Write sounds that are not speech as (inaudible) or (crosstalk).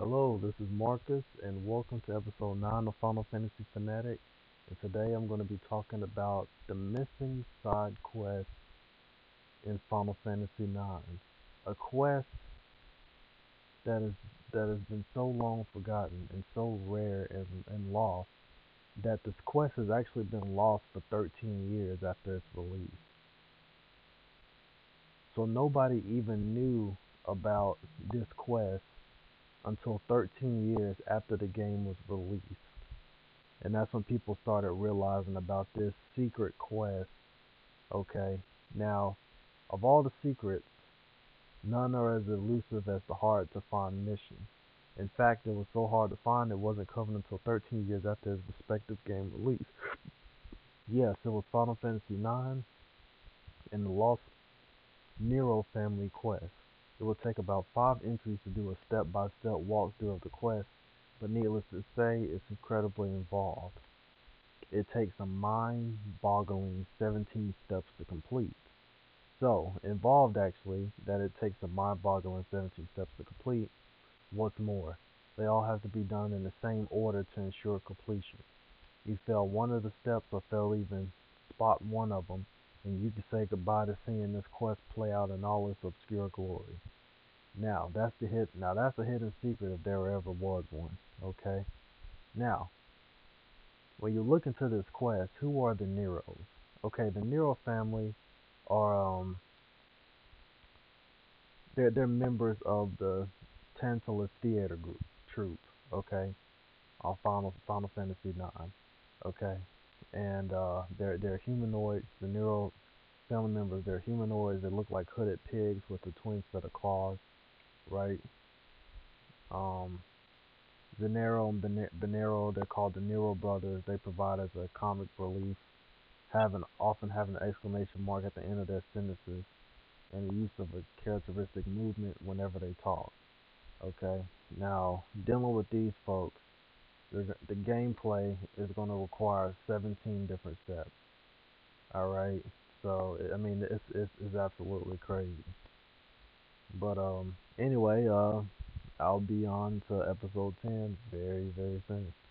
Hello, this is Marcus, and welcome to episode 9 of Final Fantasy Fanatic. And today I'm going to be talking about the missing side quest in Final Fantasy 9. A quest that is that has been so long forgotten and so rare and, and lost that this quest has actually been lost for 13 years after its release. So nobody even knew about this quest until 13 years after the game was released. And that's when people started realizing about this secret quest. Okay, now, of all the secrets, none are as elusive as the hard to find mission. In fact, it was so hard to find it wasn't covered until 13 years after its respective game release. (laughs) yes, it was Final Fantasy IX and the Lost Nero family quest. It will take about five entries to do a step-by-step walkthrough of the quest, but needless to say, it's incredibly involved. It takes a mind-boggling 17 steps to complete. So, involved actually, that it takes a mind-boggling 17 steps to complete. What's more, they all have to be done in the same order to ensure completion. You fail one of the steps or fail even spot one of them, and you can say goodbye to seeing this quest play out in all its obscure glory. Now, that's the hit. Now, that's a hidden secret if there ever was one. Okay. Now, when you look into this quest, who are the Neros? Okay, the Nero family are um, they're they're members of the Tantalus Theater Group troupe. Okay, on Final Final Fantasy Nine. Okay, and uh, they're they're humanoids. The Nero family members they're humanoids. They look like hooded pigs with a twin set of claws right? Um, Zenero and Benero, they're called the Nero brothers. They provide as a comic relief, having often having an exclamation mark at the end of their sentences, and the use of a characteristic movement whenever they talk. Okay, now dealing with these folks, the gameplay is going to require 17 different steps. All right, so I mean it's it's, it's absolutely crazy. But um, anyway, uh, I'll be on to episode 10 very, very soon.